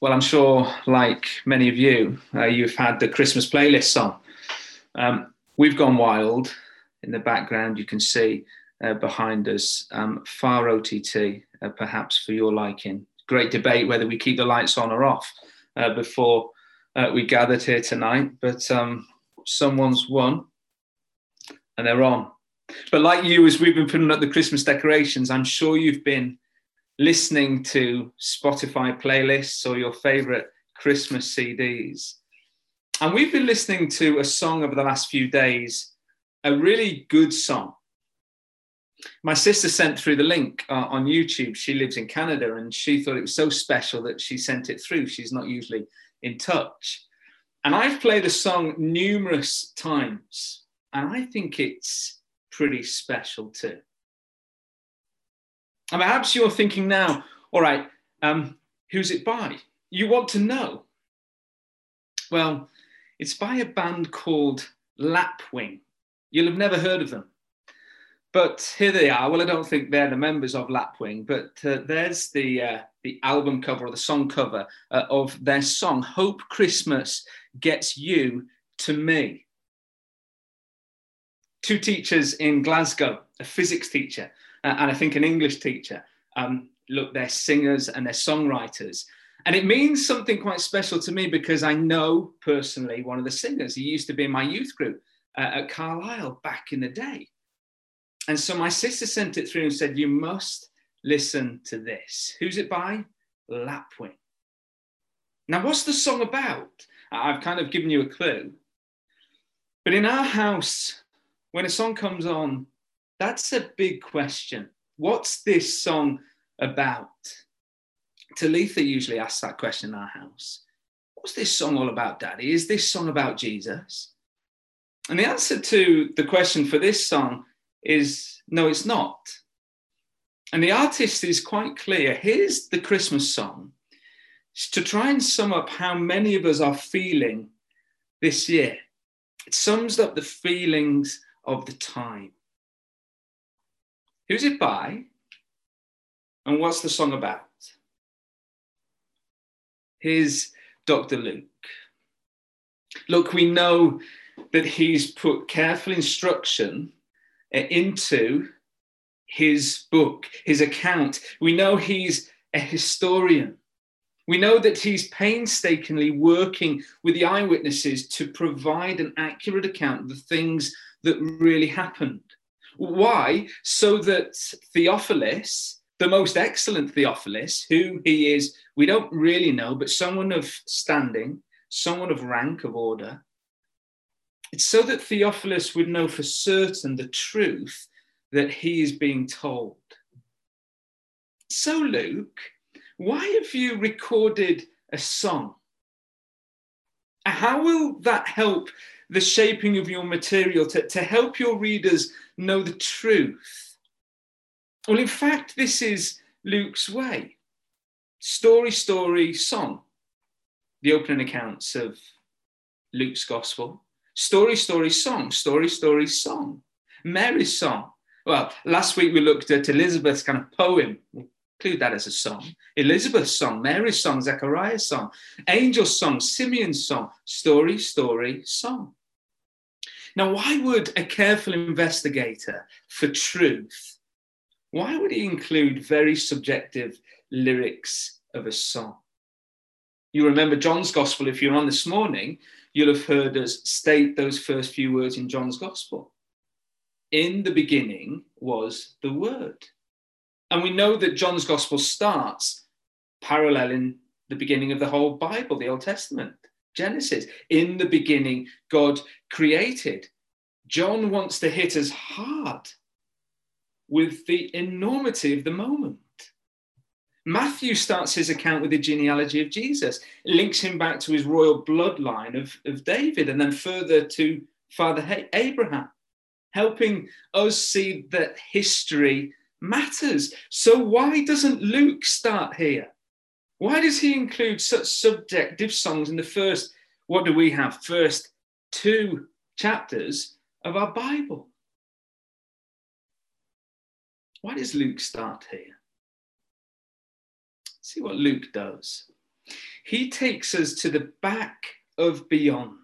Well, I'm sure, like many of you, uh, you've had the Christmas playlist song. Um, we've gone wild. In the background, you can see uh, behind us um, far OTT, uh, perhaps for your liking. Great debate whether we keep the lights on or off uh, before uh, we gathered here tonight, but um, someone's won and they're on. But like you, as we've been putting up the Christmas decorations, I'm sure you've been listening to Spotify playlists or your favorite Christmas CDs. And we've been listening to a song over the last few days, a really good song. My sister sent through the link uh, on YouTube. She lives in Canada and she thought it was so special that she sent it through. She's not usually in touch. And I've played the song numerous times, and I think it's pretty special too. And perhaps you're thinking now, all right, um, who's it by? You want to know. Well, it's by a band called Lapwing. You'll have never heard of them. But here they are. Well, I don't think they're the members of Lapwing, but uh, there's the, uh, the album cover or the song cover uh, of their song, Hope Christmas Gets You to Me. Two teachers in Glasgow, a physics teacher and I think an English teacher. Um, look, they're singers and they're songwriters. And it means something quite special to me because I know personally one of the singers. He used to be in my youth group uh, at Carlisle back in the day. And so my sister sent it through and said, You must listen to this. Who's it by? Lapwing. Now, what's the song about? I've kind of given you a clue. But in our house, when a song comes on, that's a big question. What's this song about? Talitha usually asks that question in our house. What's this song all about, Daddy? Is this song about Jesus? And the answer to the question for this song is no, it's not. And the artist is quite clear. Here's the Christmas song it's to try and sum up how many of us are feeling this year. It sums up the feelings of the time. Who's it by? And what's the song about? Here's Dr. Luke. Look, we know that he's put careful instruction uh, into his book, his account. We know he's a historian. We know that he's painstakingly working with the eyewitnesses to provide an accurate account of the things that really happened. Why? So that Theophilus, the most excellent Theophilus, who he is, we don't really know, but someone of standing, someone of rank, of order, it's so that Theophilus would know for certain the truth that he is being told. So, Luke, why have you recorded a song? How will that help the shaping of your material to, to help your readers know the truth. Well, in fact, this is Luke's way story, story, song. The opening accounts of Luke's gospel. Story, story, song. Story, story, song. Mary's song. Well, last week we looked at Elizabeth's kind of poem. We'll include that as a song. Elizabeth's song, Mary's song, Zechariah's song, Angel's song, Simeon's song. Story, story, song. Now, why would a careful investigator for truth, why would he include very subjective lyrics of a song? You remember John's gospel, if you're on this morning, you'll have heard us state those first few words in John's gospel. In the beginning was the word. And we know that John's gospel starts paralleling the beginning of the whole Bible, the Old Testament. Genesis. In the beginning, God created. John wants to hit us hard with the enormity of the moment. Matthew starts his account with the genealogy of Jesus, links him back to his royal bloodline of, of David, and then further to Father Abraham, helping us see that history matters. So, why doesn't Luke start here? Why does he include such subjective songs in the first, what do we have, first two chapters of our Bible? Why does Luke start here? See what Luke does. he takes us to the back of beyond.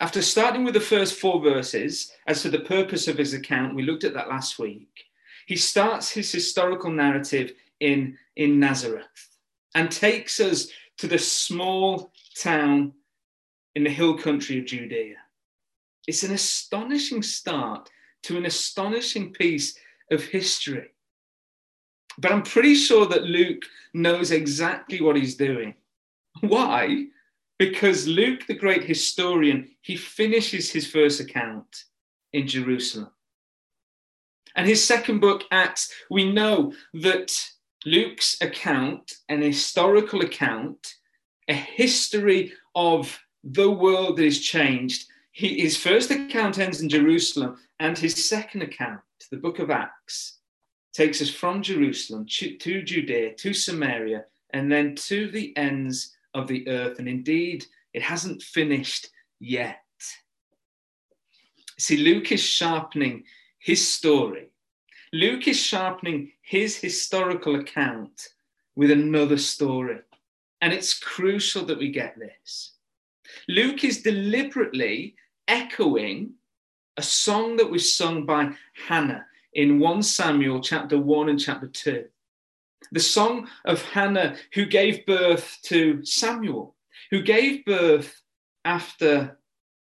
After starting with the first four verses, as to the purpose of his account, we looked at that last week, he starts his historical narrative in, in Nazareth and takes us to the small town in the hill country of Judea. It's an astonishing start to an astonishing piece of history. But I'm pretty sure that Luke knows exactly what he's doing. Why? Because Luke, the great historian, he finishes his first account in Jerusalem. And his second book, Acts, we know that Luke's account, an historical account, a history of the world that is changed. He, his first account ends in Jerusalem, and his second account, the book of Acts, takes us from Jerusalem to, to Judea, to Samaria, and then to the ends of the earth. And indeed, it hasn't finished yet. See, Luke is sharpening his story Luke is sharpening his historical account with another story. And it's crucial that we get this. Luke is deliberately echoing a song that was sung by Hannah in 1 Samuel chapter 1 and chapter 2. The song of Hannah who gave birth to Samuel, who gave birth after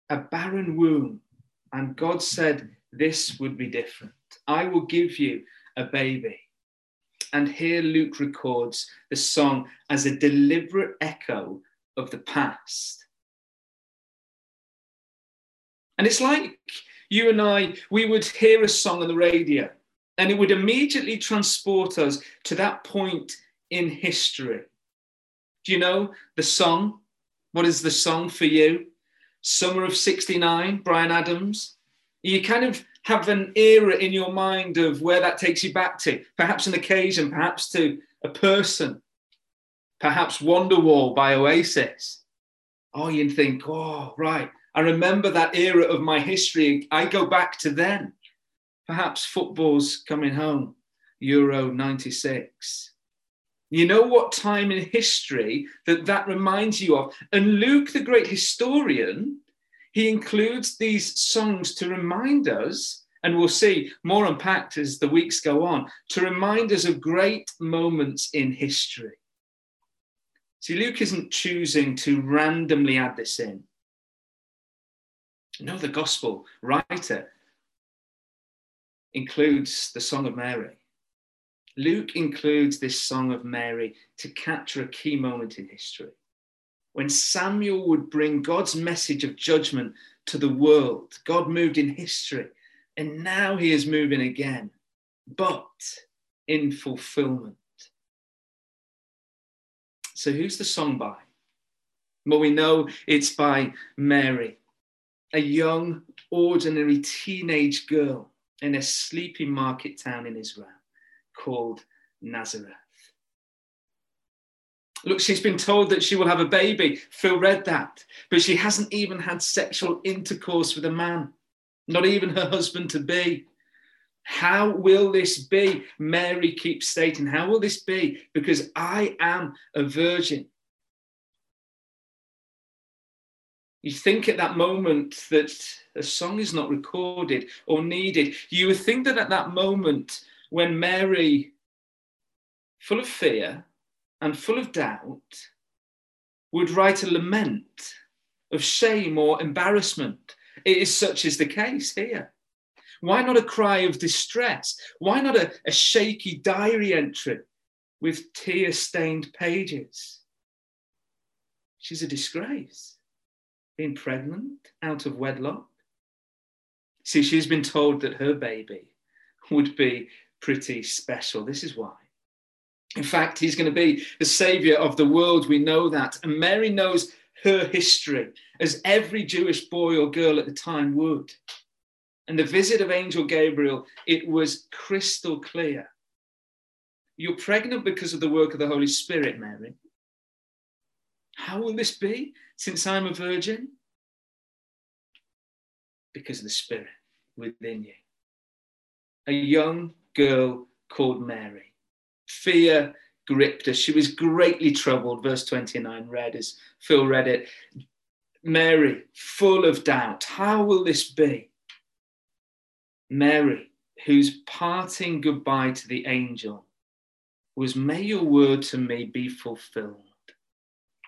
a barren womb. And God said this would be different. I will give you a baby. And here Luke records the song as a deliberate echo of the past. And it's like you and I, we would hear a song on the radio and it would immediately transport us to that point in history. Do you know the song? What is the song for you? Summer of 69, Bryan Adams. You kind of have an era in your mind of where that takes you back to, perhaps an occasion, perhaps to a person, perhaps Wonderwall by Oasis. Oh, you think, oh, right, I remember that era of my history. I go back to then. Perhaps football's coming home, Euro 96. You know what time in history that that reminds you of? And Luke, the great historian, he includes these songs to remind us, and we'll see more unpacked as the weeks go on, to remind us of great moments in history. See, Luke isn't choosing to randomly add this in. No, the gospel writer includes the Song of Mary. Luke includes this Song of Mary to capture a key moment in history when Samuel would bring God's message of judgment to the world. God moved in history, and now he is moving again, but in fulfillment. So, who's the song by? Well, we know it's by Mary, a young, ordinary teenage girl in a sleepy market town in Israel called Nazareth. Look, she's been told that she will have a baby. Phil read that. But she hasn't even had sexual intercourse with a man, not even her husband to be. How will this be? Mary keeps stating, How will this be? Because I am a virgin. You think at that moment that a song is not recorded or needed. You would think that at that moment, when Mary, full of fear, and full of doubt would write a lament of shame or embarrassment. It is such is the case here. Why not a cry of distress? Why not a, a shaky diary entry with tear stained pages? She's a disgrace. Being pregnant out of wedlock. See, she's been told that her baby would be pretty special. This is why. In fact, he's going to be the savior of the world. We know that. And Mary knows her history, as every Jewish boy or girl at the time would. And the visit of Angel Gabriel, it was crystal clear. You're pregnant because of the work of the Holy Spirit, Mary. How will this be since I'm a virgin? Because of the Spirit within you. A young girl called Mary fear gripped her. She was greatly troubled. Verse 29 read as Phil read it. Mary, full of doubt, how will this be? Mary, whose parting goodbye to the angel was, May your word to me be fulfilled.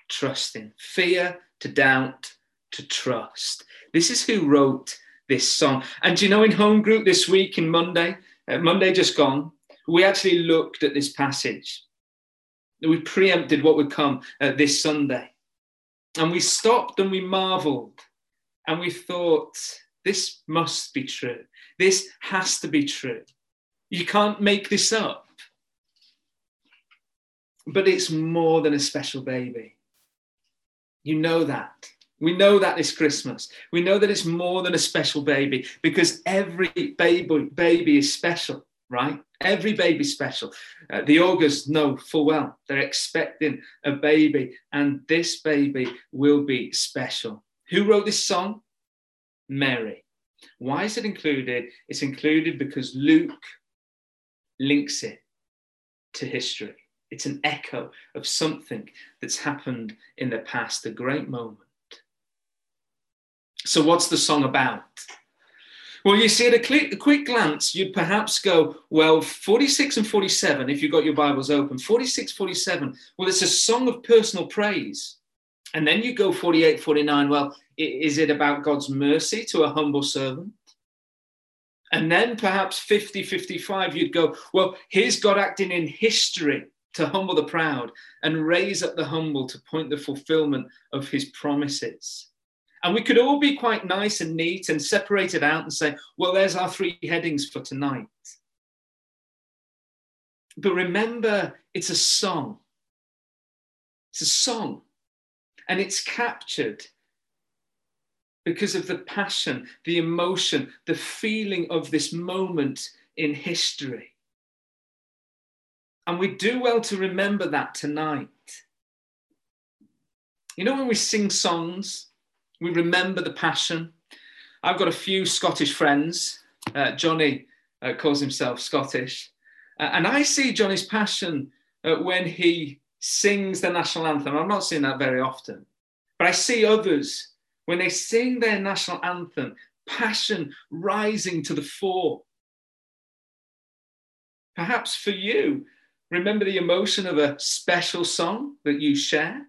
Trusting, fear to doubt to trust. This is who wrote this song. And you know, in home group this week, in Monday, uh, Monday just gone, we actually looked at this passage. We preempted what would come uh, this Sunday. And we stopped and we marveled and we thought, this must be true. This has to be true. You can't make this up. But it's more than a special baby. You know that. We know that this Christmas. We know that it's more than a special baby because every baby, baby is special, right? Every baby special. Uh, the augurs know full well they're expecting a baby, and this baby will be special. Who wrote this song? Mary. Why is it included? It's included because Luke links it to history. It's an echo of something that's happened in the past, a great moment. So, what's the song about? Well, you see, at a quick, a quick, glance, you'd perhaps go, well, 46 and 47, if you've got your Bibles open, 46, 47, well, it's a song of personal praise. And then you go 48, 49, well, is it about God's mercy to a humble servant? And then perhaps 50, 55, you'd go, well, here's God acting in history to humble the proud and raise up the humble to point the fulfillment of his promises. And we could all be quite nice and neat and separate it out and say, well, there's our three headings for tonight. But remember, it's a song. It's a song. And it's captured because of the passion, the emotion, the feeling of this moment in history. And we do well to remember that tonight. You know, when we sing songs, we remember the passion. I've got a few Scottish friends. Uh, Johnny uh, calls himself Scottish. Uh, and I see Johnny's passion uh, when he sings the national anthem. I'm not seeing that very often. But I see others when they sing their national anthem, passion rising to the fore. Perhaps for you, remember the emotion of a special song that you share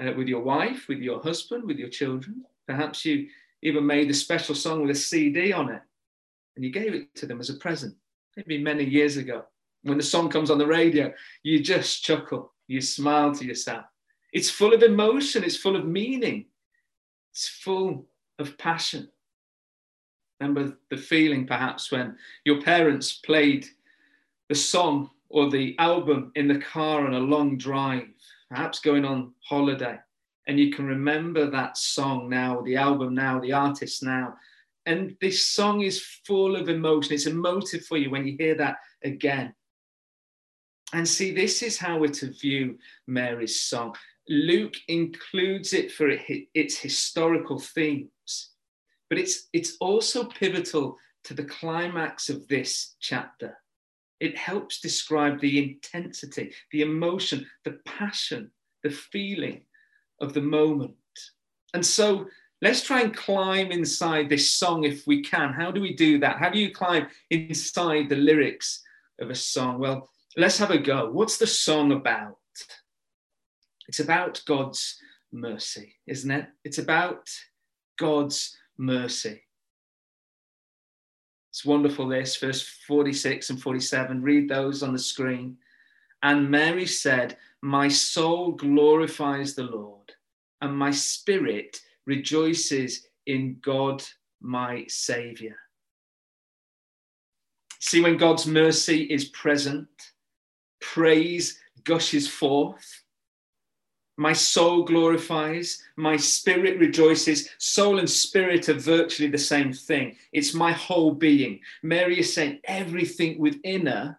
uh, with your wife, with your husband, with your children. Perhaps you even made a special song with a CD on it and you gave it to them as a present, maybe many years ago. When the song comes on the radio, you just chuckle, you smile to yourself. It's full of emotion, it's full of meaning, it's full of passion. Remember the feeling perhaps when your parents played the song or the album in the car on a long drive perhaps going on holiday, and you can remember that song now, the album now, the artist now. And this song is full of emotion. It's emotive for you when you hear that again. And see, this is how we're to view Mary's song. Luke includes it for its historical themes, but it's, it's also pivotal to the climax of this chapter. It helps describe the intensity, the emotion, the passion, the feeling of the moment. And so let's try and climb inside this song if we can. How do we do that? How do you climb inside the lyrics of a song? Well, let's have a go. What's the song about? It's about God's mercy, isn't it? It's about God's mercy. It's wonderful, this, verse 46 and 47. Read those on the screen. And Mary said, My soul glorifies the Lord, and my spirit rejoices in God, my Saviour. See, when God's mercy is present, praise gushes forth my soul glorifies, my spirit rejoices. Soul and spirit are virtually the same thing. It's my whole being. Mary is saying everything within her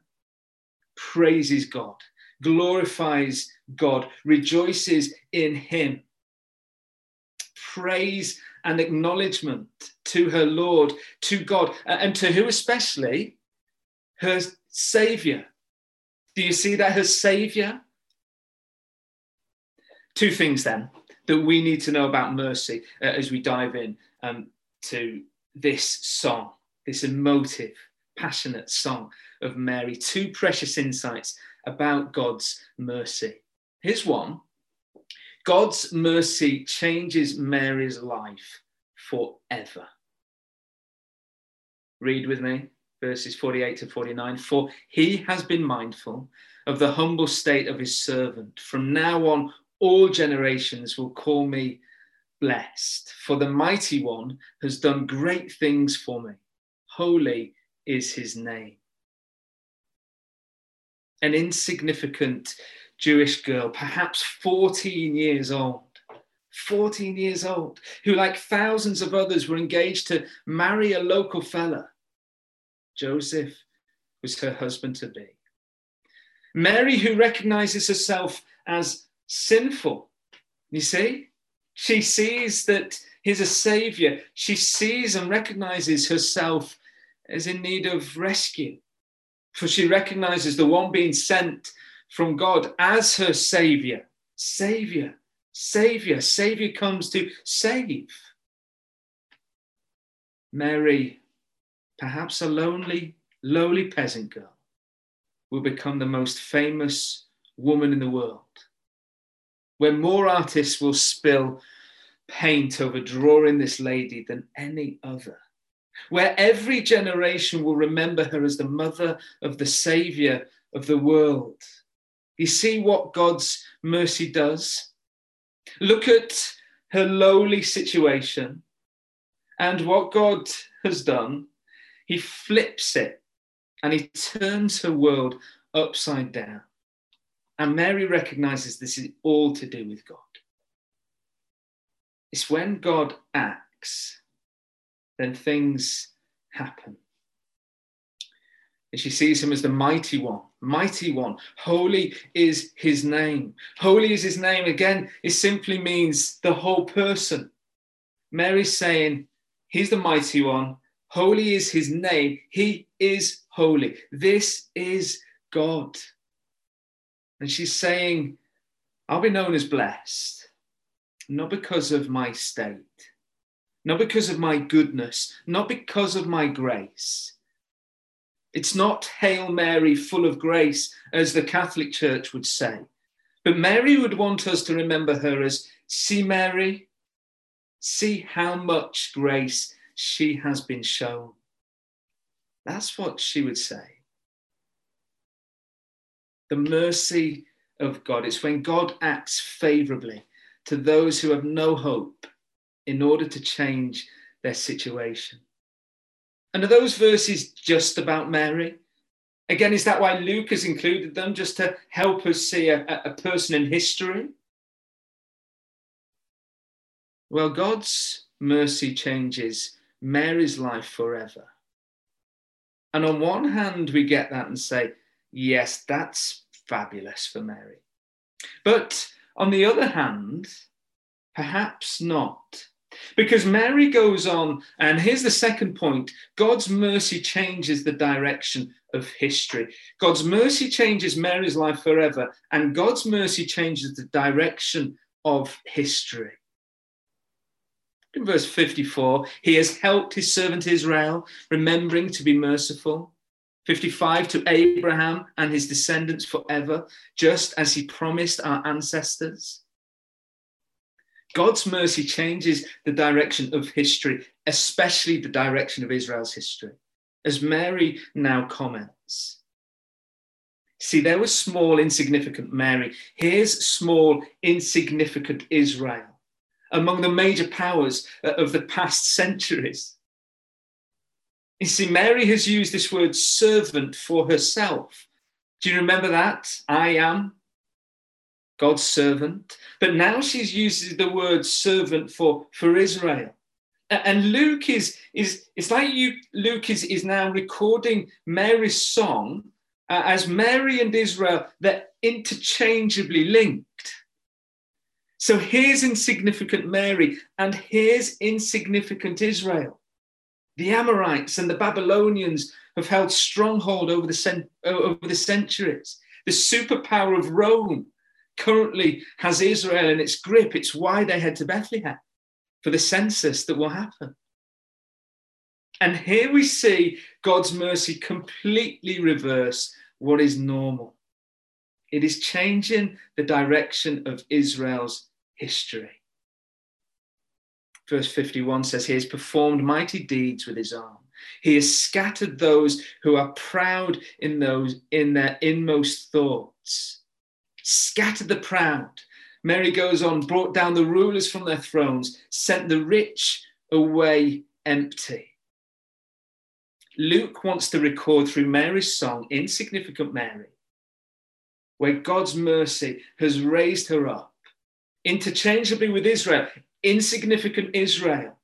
praises God, glorifies God, rejoices in Him. Praise and acknowledgement to her Lord, to God, and to who especially? Her Savior, Do you see that her Savior? Two things then that we need to know about mercy uh, as we dive in um, to this song, this emotive, passionate song of Mary. Two precious insights about God's mercy. Here's one God's mercy changes Mary's life forever. Read with me verses 48 to 49. For he has been mindful of the humble state of his servant. From now on, all generations will call me blessed, for the mighty one has done great things for me. Holy is his name. An insignificant Jewish girl, perhaps 14 years old, 14 years old, who, like thousands of others, were engaged to marry a local fella. Joseph was her husband to be. Mary, who recognizes herself as sinful, you see, she sees that he's a savior. She sees and recognizes herself as in need of rescue. For she recognizes the one being sent from God as her savior. Savior, savior, savior comes to save. Mary, perhaps a lonely, lowly peasant girl, will become the most famous woman in the world where more artists will spill paint over drawing this lady than any other, where every generation will remember her as the mother of the Savior of the world. You see what God's mercy does? Look at her lowly situation and what God has done. He flips it and he turns her world upside down. And Mary recognizes this is all to do with God. It's when God acts, then things happen. And she sees him as the mighty one, mighty one. Holy is his name. Holy is his name. Again, it simply means the whole person. Mary's saying, He's the mighty one. Holy is his name. He is holy. This is God. And she's saying, I'll be known as blessed, not because of my state, not because of my goodness, not because of my grace. It's not Hail Mary, full of grace, as the Catholic Church would say. But Mary would want us to remember her as, see Mary, see how much grace she has been shown. That's what she would say the mercy of God. It's when God acts favorably to those who have no hope in order to change their situation. And are those verses just about Mary? Again, is that why Luke has included them, just to help us see a, a person in history? Well, God's mercy changes Mary's life forever. And on one hand, we get that and say, yes, that's fabulous for Mary. But on the other hand, perhaps not. Because Mary goes on, and here's the second point God's mercy changes the direction of history. God's mercy changes Mary's life forever, and God's mercy changes the direction of history. In verse 54, he has helped his servant Israel, remembering to be merciful 55 to Abraham and his descendants forever, just as he promised our ancestors. God's mercy changes the direction of history, especially the direction of Israel's history, as Mary now comments. See, there was small, insignificant Mary. Here's small, insignificant Israel among the major powers of the past centuries. You see, Mary has used this word servant for herself. Do you remember that? I am God's servant. But now she's using the word servant for, for Israel. And Luke is, is it's like you, Luke is, is now recording Mary's song uh, as Mary and Israel, they're interchangeably linked. So here's insignificant Mary, and here's insignificant Israel. The Amorites and the Babylonians have held stronghold over the, over the centuries. The superpower of Rome currently has Israel in its grip. It's why they head to Bethlehem for the census that will happen. And here we see God's mercy completely reverse what is normal. It is changing the direction of Israel's history. Verse 51 says, He has performed mighty deeds with his arm. He has scattered those who are proud in those in their inmost thoughts. Scattered the proud. Mary goes on, brought down the rulers from their thrones, sent the rich away empty. Luke wants to record through Mary's song, Insignificant Mary, where God's mercy has raised her up interchangeably with Israel, insignificant Israel,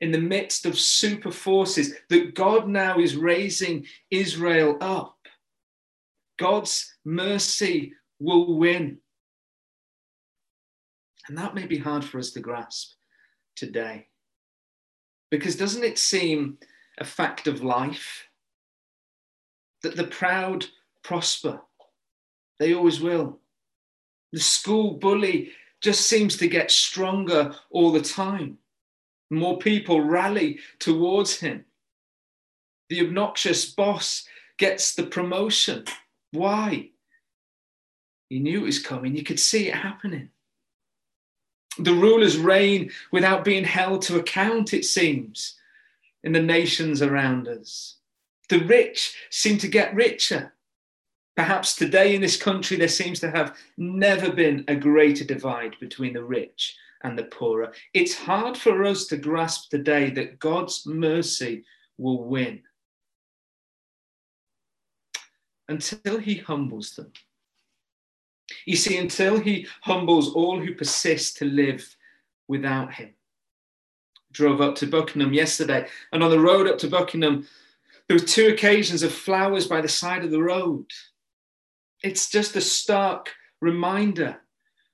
in the midst of super forces, that God now is raising Israel up. God's mercy will win. And that may be hard for us to grasp today. Because doesn't it seem a fact of life that the proud prosper? They always will. The school bully just seems to get stronger all the time. More people rally towards him. The obnoxious boss gets the promotion. Why? He knew it was coming, you could see it happening. The rulers reign without being held to account, it seems, in the nations around us. The rich seem to get richer. Perhaps today in this country, there seems to have never been a greater divide between the rich and the poorer. It's hard for us to grasp today that God's mercy will win until he humbles them. You see, until he humbles all who persist to live without him. Drove up to Buckingham yesterday, and on the road up to Buckingham, there were two occasions of flowers by the side of the road. It's just a stark reminder.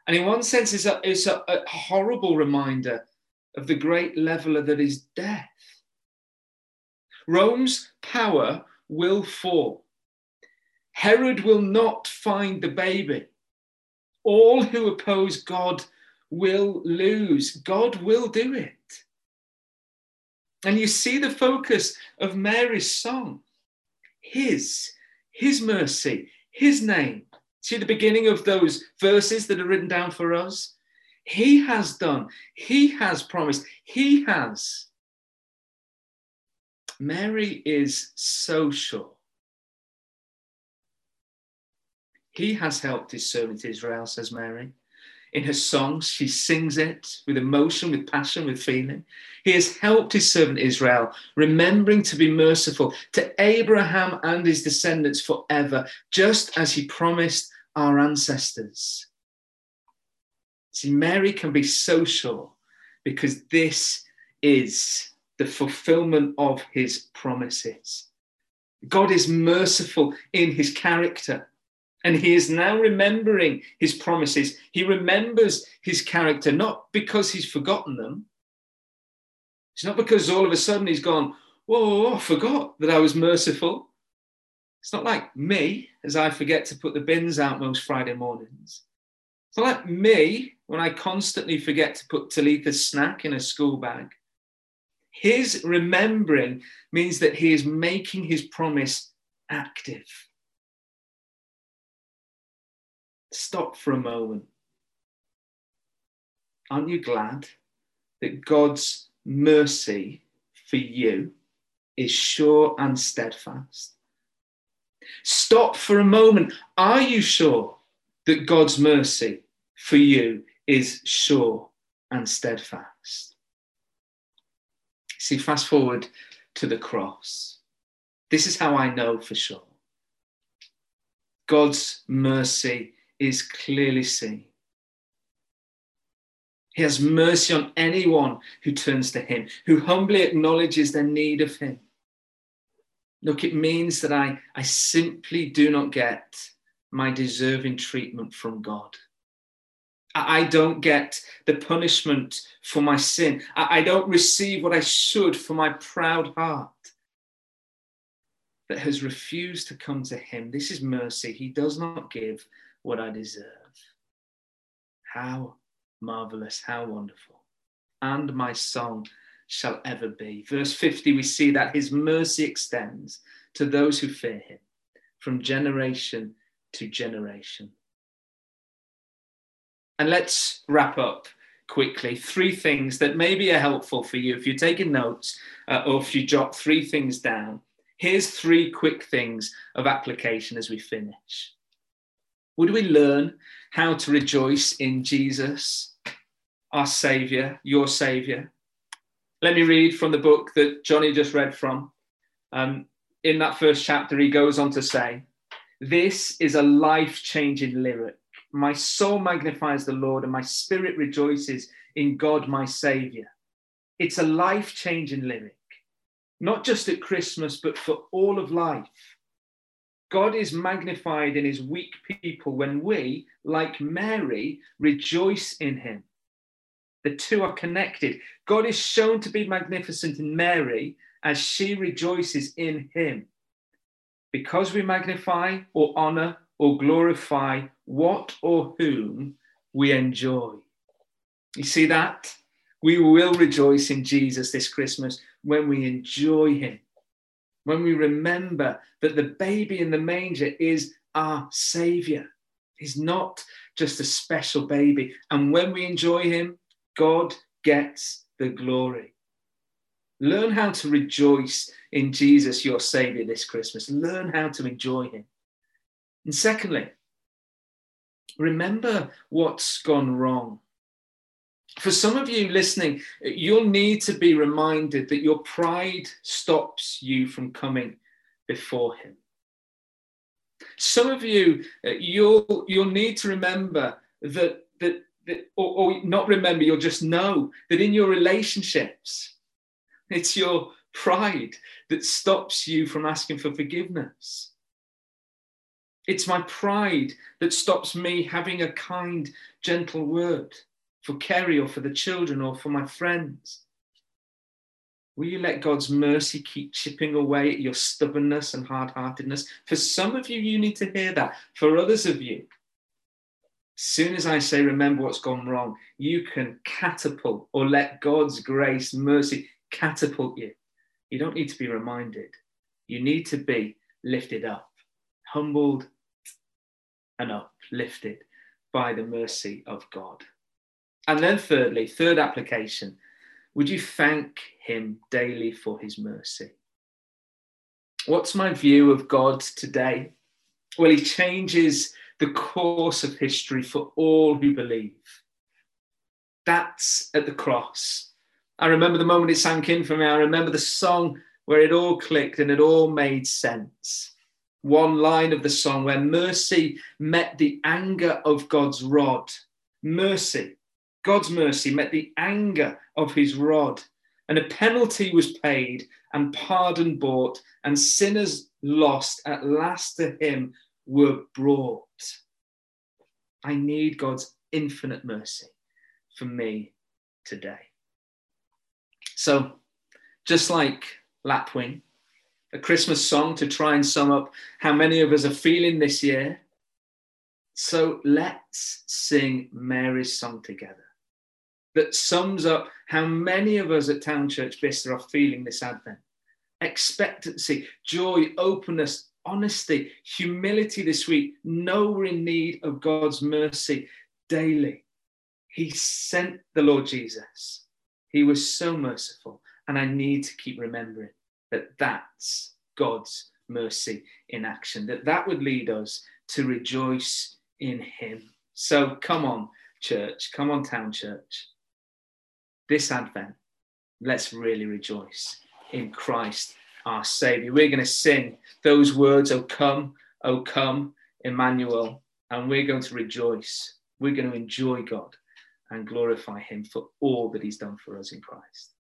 And in one sense, it's a, it's a, a horrible reminder of the great leveler that is death. Rome's power will fall. Herod will not find the baby. All who oppose God will lose. God will do it. And you see the focus of Mary's song His, His mercy, his name. See the beginning of those verses that are written down for us? He has done, He has promised, He has. Mary is so sure. He has helped his servant Israel, says Mary. In her songs, she sings it with emotion, with passion, with feeling. He has helped his servant Israel, remembering to be merciful to Abraham and his descendants forever, just as he promised our ancestors. See, Mary can be so sure because this is the fulfillment of his promises. God is merciful in his character. And he is now remembering his promises. He remembers his character, not because he's forgotten them. It's not because all of a sudden he's gone, Whoa, I forgot that I was merciful. It's not like me, as I forget to put the bins out most Friday mornings. It's not like me when I constantly forget to put Talitha's snack in a school bag. His remembering means that he is making his promise active. Stop for a moment. Aren't you glad that God's mercy for you is sure and steadfast? Stop for a moment. Are you sure that God's mercy for you is sure and steadfast? See, fast forward to the cross. This is how I know for sure. God's mercy is clearly seen. He has mercy on anyone who turns to him, who humbly acknowledges their need of him. Look, it means that I, I simply do not get my deserving treatment from God. I don't get the punishment for my sin. I don't receive what I should for my proud heart. That has refused to come to him. This is mercy. He does not give what I deserve. How marvelous, how wonderful. And my song shall ever be. Verse 50, we see that his mercy extends to those who fear him from generation to generation. And let's wrap up quickly. Three things that maybe are helpful for you if you're taking notes uh, or if you jot three things down. Here's three quick things of application as we finish. Would we learn how to rejoice in Jesus, our Saviour, your Saviour? Let me read from the book that Johnny just read from. Um, in that first chapter, he goes on to say, This is a life changing lyric my soul magnifies the Lord, and my spirit rejoices in God, my Savior. It's a life changing lyric, not just at Christmas, but for all of life. God is magnified in his weak people when we, like Mary, rejoice in him. The two are connected. God is shown to be magnificent in Mary as she rejoices in him. Because we magnify or honor or glorify what or whom we enjoy. You see that? We will rejoice in Jesus this Christmas when we enjoy him, when we remember that the baby in the manger is our Savior. He's not just a special baby. And when we enjoy him, God gets the glory. Learn how to rejoice in Jesus, your Savior, this Christmas. Learn how to enjoy him. And secondly, remember what's gone wrong. For some of you listening, you'll need to be reminded that your pride stops you from coming before Him. Some of you, uh, you'll, you'll need to remember that, that, that or, or not remember, you'll just know that in your relationships, it's your pride that stops you from asking for forgiveness. It's my pride that stops me having a kind, gentle word for Kerry or for the children or for my friends. Will you let God's mercy keep chipping away at your stubbornness and hard heartedness? For some of you, you need to hear that. For others of you, as soon as I say, remember what's gone wrong, you can catapult or let God's grace, mercy catapult you. You don't need to be reminded. You need to be lifted up, humbled, and uplifted by the mercy of God. And then, thirdly, third application, would you thank Him daily for His mercy? What's my view of God today? Well, He changes the course of history for all who believe. That's at the cross. I remember the moment it sank in for me. I remember the song where it all clicked and it all made sense one line of the song where mercy met the anger of God's rod. Mercy, God's mercy met the anger of his rod. And a penalty was paid and pardon bought, and sinners lost at last to him were brought. I need God's infinite mercy for me today. So, just like Lapwing, a Christmas song to try and sum up how many of us are feeling this year. So let's sing Mary's song together that sums up how many of us at Town Church Bicester are feeling this Advent. Expectancy, joy, openness, honesty, humility this week. Know we're in need of God's mercy daily. He sent the Lord Jesus. He was so merciful, and I need to keep remembering that that's God's mercy in action, that that would lead us to rejoice in Him. So come on, church, come on, town church. This Advent, let's really rejoice in Christ our Savior. We're going to sing those words, Oh, come, oh, come, Emmanuel, and we're going to rejoice. We're going to enjoy God and glorify Him for all that He's done for us in Christ.